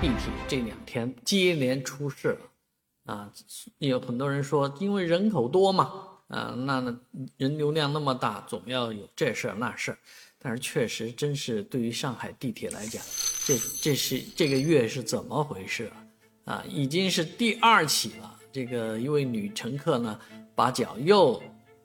地铁这两天接连出事了，啊，有很多人说因为人口多嘛，啊，那人流量那么大，总要有这事儿那事儿。但是确实真是对于上海地铁来讲，这这是这个月是怎么回事啊？啊，已经是第二起了。这个一位女乘客呢，把脚又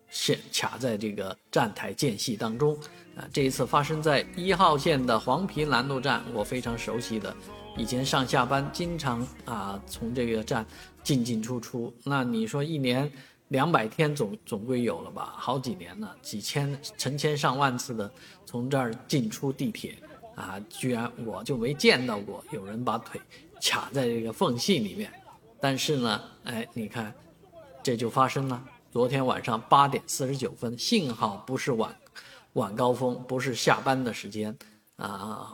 陷卡在这个站台间隙当中，啊，这一次发生在一号线的黄陂南路站，我非常熟悉的。以前上下班经常啊从这个站进进出出，那你说一年两百天总总归有了吧？好几年了，几千成千上万次的从这儿进出地铁啊，居然我就没见到过有人把腿卡在这个缝隙里面。但是呢，哎，你看，这就发生了。昨天晚上八点四十九分，幸好不是晚晚高峰，不是下班的时间啊，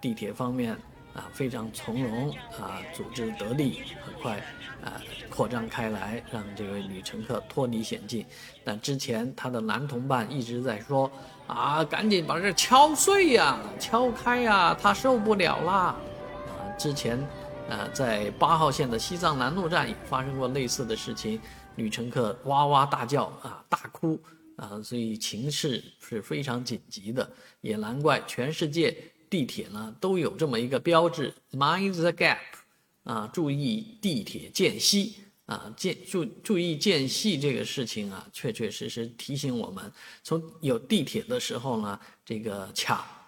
地铁方面。啊，非常从容啊，组织得力，很快啊扩张开来，让这位女乘客脱离险境。但之前她的男同伴一直在说啊，赶紧把这敲碎呀，敲开呀，她受不了啦。啊，之前啊在八号线的西藏南路站也发生过类似的事情，女乘客哇哇大叫啊，大哭啊，所以情势是非常紧急的，也难怪全世界。地铁呢都有这么一个标志，mind the gap，啊，注意地铁间隙啊，间注注意间隙这个事情啊，确确实实提醒我们，从有地铁的时候呢，这个卡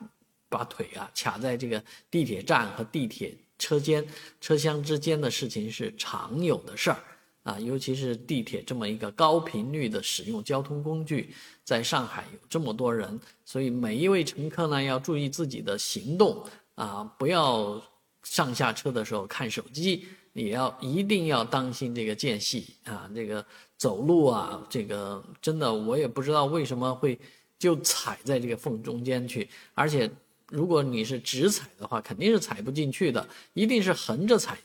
把腿啊卡在这个地铁站和地铁车间车厢之间的事情是常有的事儿。啊，尤其是地铁这么一个高频率的使用交通工具，在上海有这么多人，所以每一位乘客呢要注意自己的行动啊，不要上下车的时候看手机，也要一定要当心这个间隙啊，这个走路啊，这个真的我也不知道为什么会就踩在这个缝中间去，而且如果你是直踩的话，肯定是踩不进去的，一定是横着踩。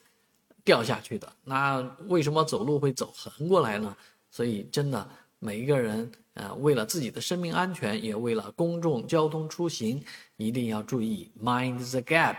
掉下去的那为什么走路会走横过来呢？所以真的每一个人呃，为了自己的生命安全，也为了公众交通出行，一定要注意 mind the gap。